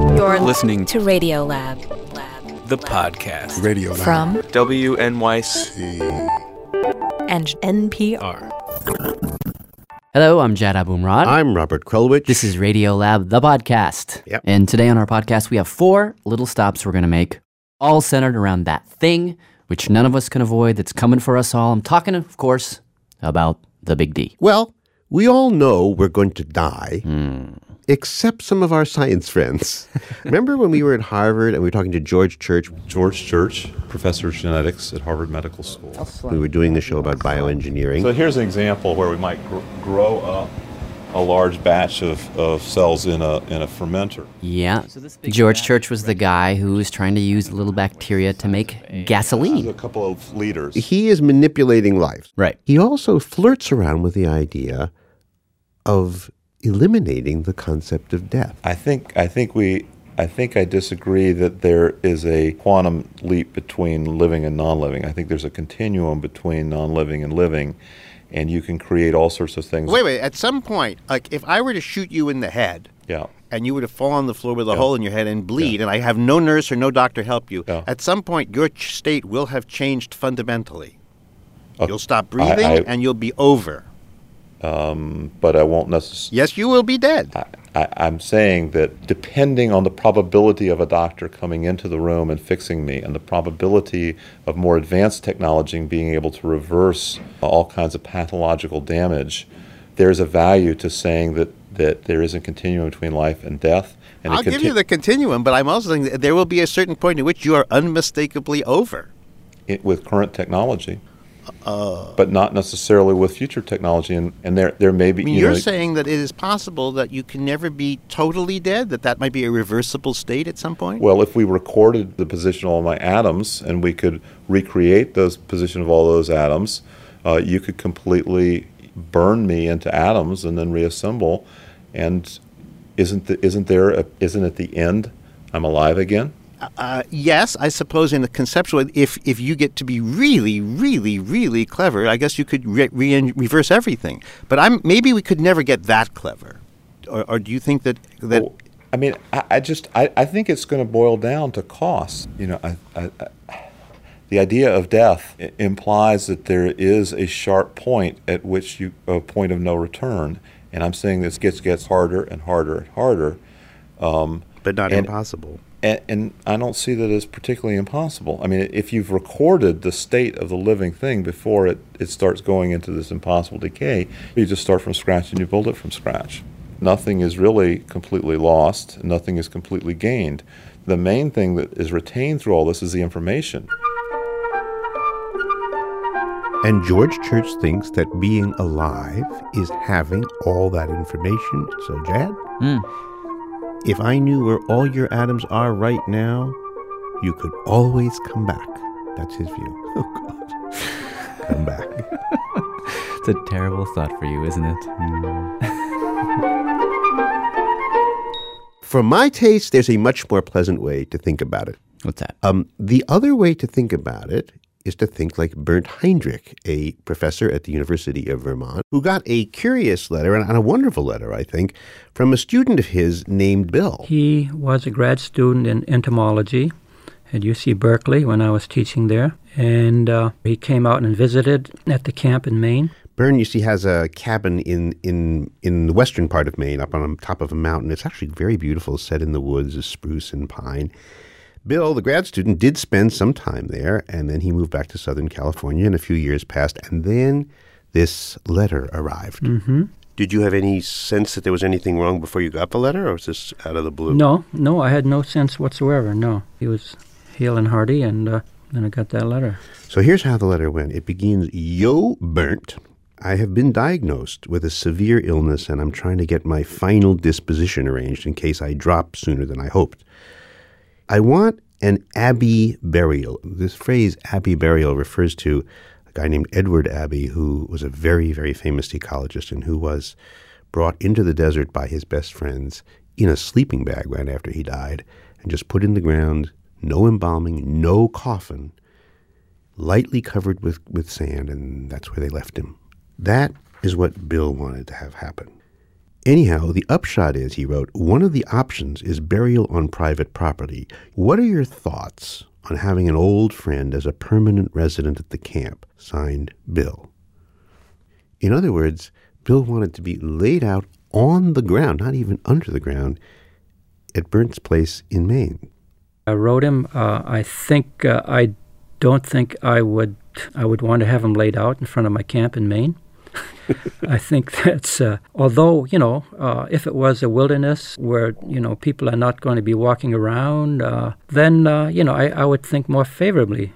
You're listening to Radio Lab. Lab. The podcast. Radio Lab. From WNYC and NPR. Hello, I'm Jad Abumrad. I'm Robert Krulwich. This is Radio Lab, the podcast. Yep. And today on our podcast, we have four little stops we're going to make, all centered around that thing which none of us can avoid that's coming for us all. I'm talking, of course, about the big D. Well, we all know we're going to die, hmm. Except some of our science friends. Remember when we were at Harvard and we were talking to George Church? George Church, professor of genetics at Harvard Medical School. We were doing the show about bioengineering. So here's an example where we might gr- grow up a large batch of, of cells in a, in a fermenter. Yeah. George Church was the guy who was trying to use little bacteria to make gasoline. A gasoline. couple of liters. he is manipulating life. Right. He also flirts around with the idea of eliminating the concept of death. I think I think we I think I disagree that there is a quantum leap between living and non-living. I think there's a continuum between non-living and living, and you can create all sorts of things. Wait, wait. At some point, like if I were to shoot you in the head Yeah. and you were to fall on the floor with a Yeah. hole in your head and bleed, and I have no nurse or no doctor help you, Yeah. at some point your ch- state will have changed fundamentally. Uh, You'll stop breathing I- and you'll be over. Um, but I won't necessarily. Yes, you will be dead. I, I, I'm saying that depending on the probability of a doctor coming into the room and fixing me, and the probability of more advanced technology being able to reverse all kinds of pathological damage, there's a value to saying that, that there is a continuum between life and death. And I'll give you the continuum, but I'm also saying that there will be a certain point at which you are unmistakably over. it, with current technology, but not necessarily with future technology. And, and there, there may be. I mean, you you're know, saying that it is possible that you can never be totally dead, that that might be a reversible state at some point? Well, if we recorded the position of all my atoms and we could recreate those position of all those atoms, uh, you could completely burn me into atoms and then reassemble. And isn't the, isn't there a, isn't at the end I'm alive again? Uh, yes, I suppose in the conceptual, if if you get to be really, really, really clever, I guess you could re- re- reverse everything. But I'm maybe we could never get that clever. Or, or do you think that that Well, I mean, I, I just I, I think it's going to boil down to costs. You know, I, I, the idea of death implies that there is a sharp point at which you a point of no return, and I'm saying this gets gets harder and harder and harder. but not and- impossible? And, and I don't see that as particularly impossible. I mean, if you've recorded the state of the living thing before it, it starts going into this impossible decay, you just start from scratch and you build it from scratch. Nothing is really completely lost, nothing is completely gained. The main thing that is retained through all this is the information. And George Church thinks that being alive is having all that information. So, Jad, hmm. If I knew where all your atoms are right now, you could always come back. That's his view. Oh, God. Come back. It's a terrible thought for you, isn't it? For my taste, there's a much more pleasant way to think about it. What's that? Um, the other way to think about it is to think like Bernd Heinrich, a professor at the University of Vermont, who got a curious letter, and a wonderful letter, I think, from a student of his named Bill. He was a grad student in entomology at UC Berkeley when I was teaching there, and uh, he came out and visited at the camp in Maine. Bernd, you see, has a cabin in, in, in the western part of Maine, up on top of a mountain. It's actually very beautiful, set in the woods of spruce and pine. Bill, the grad student, did spend some time there, and then he moved back to Southern California, and a few years passed, and then this letter arrived. hmm Did you have any sense that there was anything wrong before you got the letter, or was this out of the blue? No, no, I had no sense whatsoever. No, he was hale and hearty, and uh, then I got that letter. So here's how the letter went. It begins, Yo, Bernd, I have been diagnosed with a severe illness and I'm trying to get my final disposition arranged in case I drop sooner than I hoped. I want an Abbey burial. This phrase, Abbey burial, refers to a guy named Edward Abbey, who was a very, very famous ecologist and who was brought into the desert by his best friends in a sleeping bag right after he died and just put in the ground, no embalming, no coffin, lightly covered with, with sand, and that's where they left him. That is what Bill wanted to have happen. Anyhow, the upshot is, he wrote, one of the options is burial on private property. What are your thoughts on having an old friend as a permanent resident at the camp? Signed, Bill. In other words, Bill wanted to be laid out on the ground, not even under the ground, at Bernd's place in Maine. I wrote him. Uh, I think uh, I don't think I would. I would want to have him laid out in front of my camp in Maine. I think that's, uh, although, you know, uh, if it was a wilderness where, you know, people are not going to be walking around, uh, then, uh, you know, I, I would think more favorably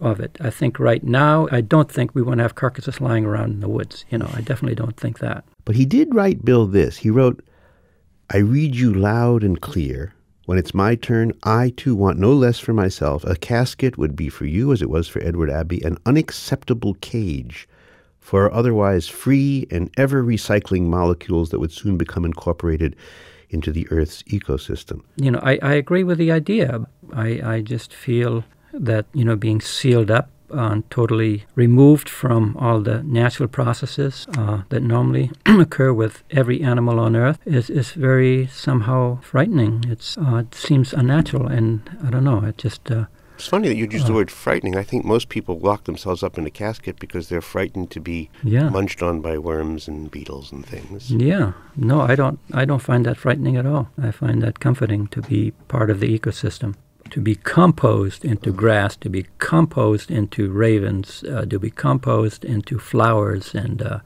of it. I think right now, I don't think we want to have carcasses lying around in the woods. You know, I definitely don't think that. But he did write Bill this. He wrote, I read you loud and clear. When it's my turn, I too want no less for myself. A casket would be for you, as it was for Edward Abbey, an unacceptable cage for otherwise free and ever recycling molecules that would soon become incorporated into the Earth's ecosystem. You know, I, I agree with the idea. I, I just feel that, you know, being sealed up and totally removed from all the natural processes uh, that normally occur with every animal on Earth is, is very somehow frightening. It's, uh, it seems unnatural, and I don't know, it just. Uh, it's funny that you used the word frightening. I think most people lock themselves up in a casket because they're frightened to be Yeah. munched on by worms and beetles and things. Yeah, no, I don't. I don't find that frightening at all. I find that comforting to be part of the ecosystem, to be composed into grass, to be composed into ravens, uh, to be composed into flowers and uh,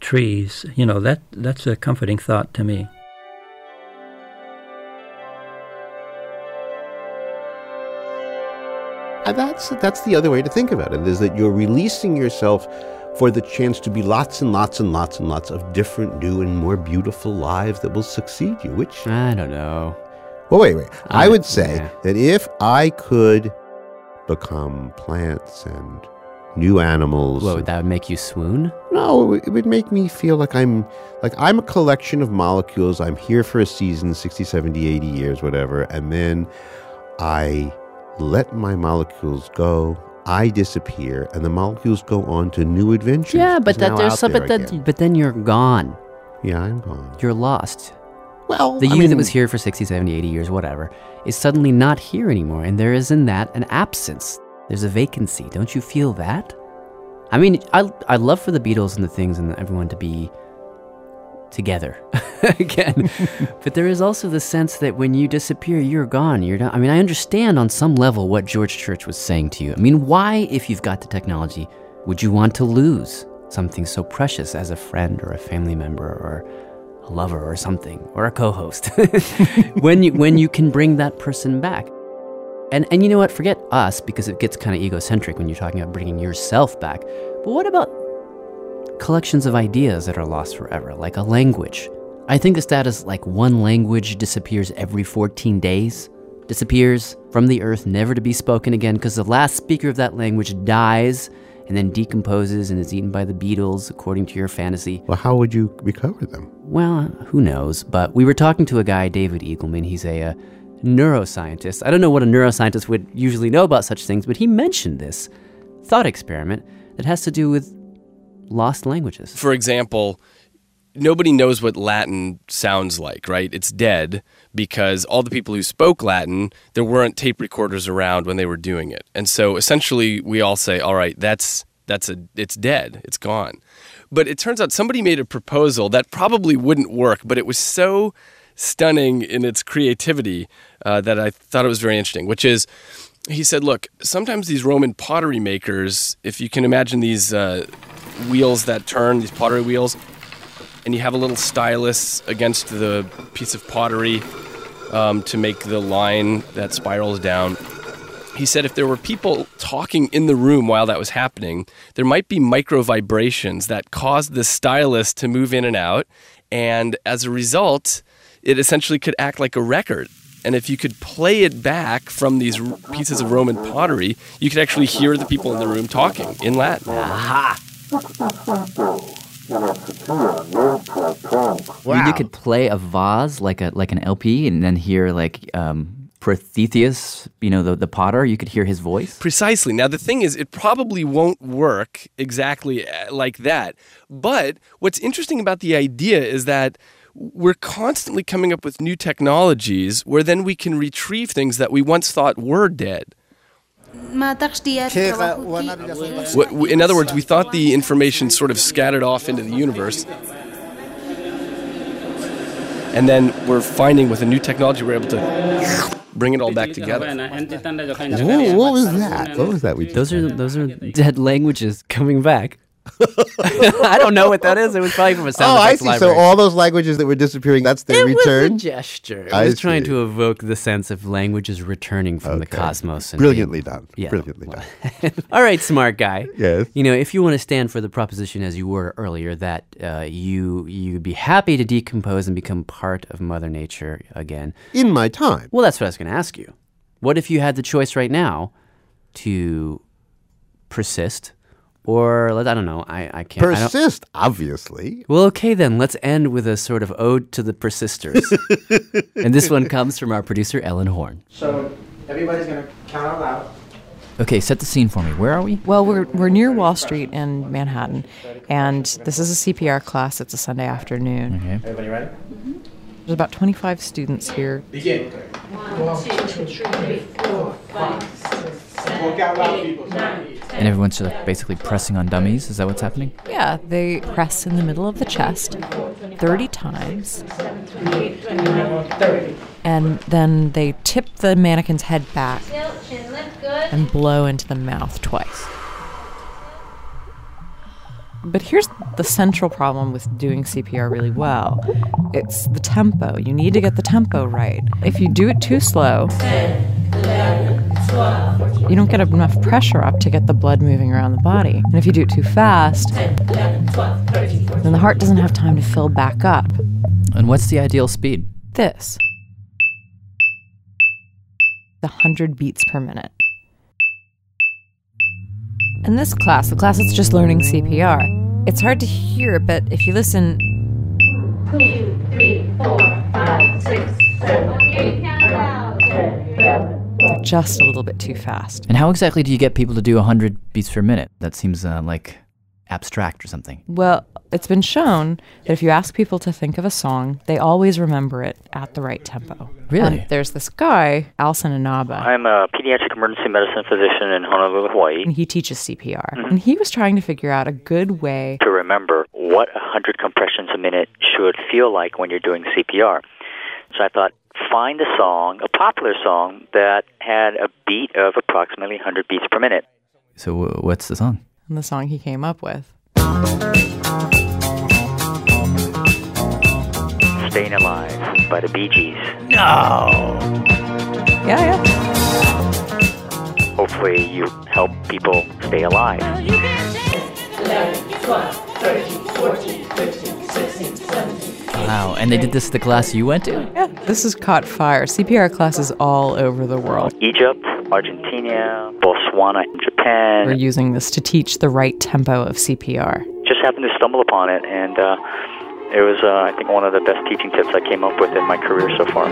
trees. You know that that's a comforting thought to me. That's that's the other way to think about it is that you're releasing yourself for the chance to be lots and lots and lots and lots of different new and more beautiful lives that will succeed you which I don't know. well wait wait i Uh, would say yeah. that if i could become plants and new animals What, would that make you swoon? no it would- it would make me feel like i'm like i'm a collection of molecules i'm here for a season 60 70 80 years whatever and then i let my molecules go i disappear and the molecules go on to new adventures Yeah, but that there's out some, there but then but then you're gone. yeah i'm gone You're lost. well The I you mean, that was here for 60, 70, 80 years, whatever, is suddenly not here anymore, and there is in that an absence. There's a vacancy. Don't you feel that? I mean, I I love for the Beatles and the things and everyone to be together again, but there is also the sense that when you disappear, you're gone. You're not. I mean, I understand on some level what George Church was saying to you. I mean, why, if you've got the technology, would you want to lose something so precious as a friend or a family member or a lover or something or a co-host when you when you can bring that person back and and you know what forget us because it gets kind of egocentric when you're talking about bringing yourself back but what about collections of ideas that are lost forever like a language i think the status like one language disappears every 14 days disappears from the earth never to be spoken again because the last speaker of that language dies and then decomposes and is eaten by the beetles according to your fantasy well how would you recover them well, who knows? But we were talking to a guy, David Eagleman. He's a, uh neuroscientist. I don't know what a neuroscientist would usually know about such things, but he mentioned this thought experiment that has to do with lost languages. For example, nobody knows what Latin sounds like, right? It's dead because all the people who spoke Latin, there weren't tape recorders around when they were doing it. And so essentially we all say, all right, that's that's a it's dead. It's gone. But it turns out somebody made a proposal that probably wouldn't work, but it was so stunning in its creativity uh, that I thought it was very interesting, which is he said, look, sometimes these Roman pottery makers, if you can imagine these uh, wheels that turn, these pottery wheels, and you have a little stylus against the piece of pottery um, to make the line that spirals down. He said if there were people talking in the room while that was happening, there might be micro vibrations that caused the stylus to move in and out. And as a result, it essentially could act like a record. And if you could play it back from these r- pieces of Roman pottery, you could actually hear the people in the room talking in Latin. Aha! You, you could play a vase like a like an LP, and then hear like um, Prothetheus, you know, the, the potter. You could hear his voice. Precisely. Now, the thing is, it probably won't work exactly uh, like that. But what's interesting about the idea is that we're constantly coming up with new technologies where then we can retrieve things that we once thought were dead. In other words, we thought the information sort of scattered off into the universe. And then we're finding with a new technology, we're able to bring it all back together. Whoa, what was that? What was that? We Those are those are dead languages coming back. I don't know what that is. It was probably from a sound oh, I see. library. So all those languages that were disappearing, that's their it return. was a gesture. I I was trying to evoke the sense of languages returning from the cosmos. And Brilliantly being- done. Yeah. Brilliantly done. All right, smart guy. Yes. You know, if you want to stand for the proposition as you were earlier that uh, you you'd be happy to decompose and become part of Mother Nature again. In my time. Well, that's what I was going to ask you. What if you had the choice right now to persist, or let I don't know. I I can't I Persist, obviously. well, okay then. Let's end with a sort of ode to the persisters, and this one comes from our producer Ellen Horne. So everybody's gonna count out loud. Okay, set the scene for me. Where are we? Well, we're, we're near Wall Street in Manhattan, and this is a CPR class. It's a Sunday afternoon. Okay. Everybody ready? There's about 25 students here. Begin. One, two, three, four, five, six, seven, Walk out loud, people. And everyone's just basically pressing on dummies. Is that what's happening? Yeah, they press in the middle of the chest 30 times. And then they tip the mannequin's head back and blow into the mouth twice. But here's the central problem with doing CPR really well it's the tempo. You need to get the tempo right. If you do it too slow, you don't get enough pressure up to get the blood moving around the body. And if you do it too fast, then the heart doesn't have time to fill back up. And what's the ideal speed? This. The 100 beats per minute. In this class, the class that's just learning CPR, it's hard to hear, but if you listen, they're just a little bit too fast. And how exactly do you get people to do 100 beats per minute? That seems uh, like abstract or something. Well, it's been shown that if you ask people to think of a song, they always remember it at the right tempo. Really? And there's this guy, Alson Inaba, I'm a pediatric emergency medicine physician in Honolulu, Hawaii. and he teaches CPR. And he was trying to figure out a good way To remember what 100 compressions a minute should feel like when you're doing CPR. So I thought, find a song, a popular song, that had a beat of approximately 100 beats per minute. So, what's the song? and the song he came up with. Staying Alive by the Bee Gees. No! Yeah, yeah. Hopefully, you help people stay alive. Wow. And they did this at the class you went to? Yeah, this has caught fire. CPR classes all over the world Egypt, Argentina, Botswana, Japan. We're using this to teach the right tempo of CPR. Just happened to stumble upon it, and uh, it was, uh, I think, one of the best teaching tips I came up with in my career so far.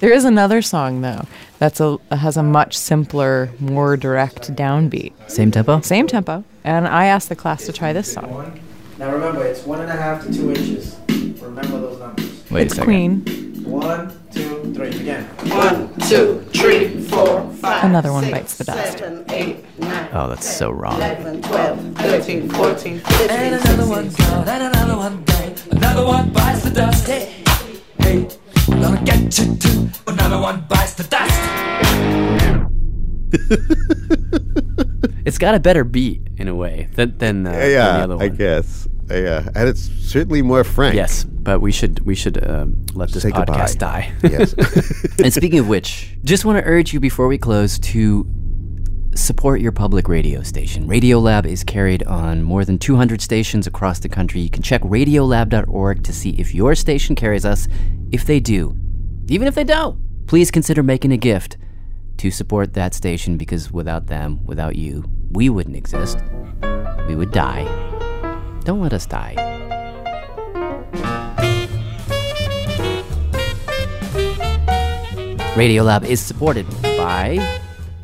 There is another song though that's a has a much simpler, more direct downbeat. Same tempo? Same tempo. And I asked the class to try this song. Now remember, it's one and a half to two inches. Remember those numbers. Wait it's a second. Queen. One, two, three, again. One, two, three, four, five. Another one six, bites the dust. Seven, eight, nine. Oh, that's so wrong. 11, 12, 13, 14, 15, And another one 16, down, and another one down. Another one bites the dust. Hey, hey, we're gonna get you too. Another one bites the dust. It's got a better beat in a way than than, uh, than the other one. I guess. Yeah, and it's certainly more frank. Yes, but we should we should um, let this Say podcast goodbye. die. Yes. and speaking of which, just want to urge you before we close to support your public radio station. Radiolab is carried on more than 200 stations across the country. You can check radiolab.org to see if your station carries us. If they do, even if they don't, please consider making a gift to support that station because without them, without you, we wouldn't exist. We would die. Don't let us die. Radiolab is supported by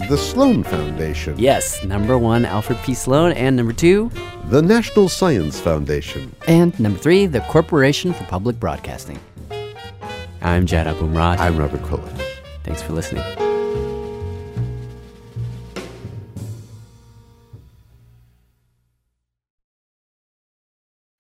the Sloan Foundation. Yes, number one, Alfred P. Sloan, and number two, The National Science Foundation. and number three, the Corporation for Public Broadcasting. I'm Jad Abumrad. I'm Robert Krulwich. Thanks for listening.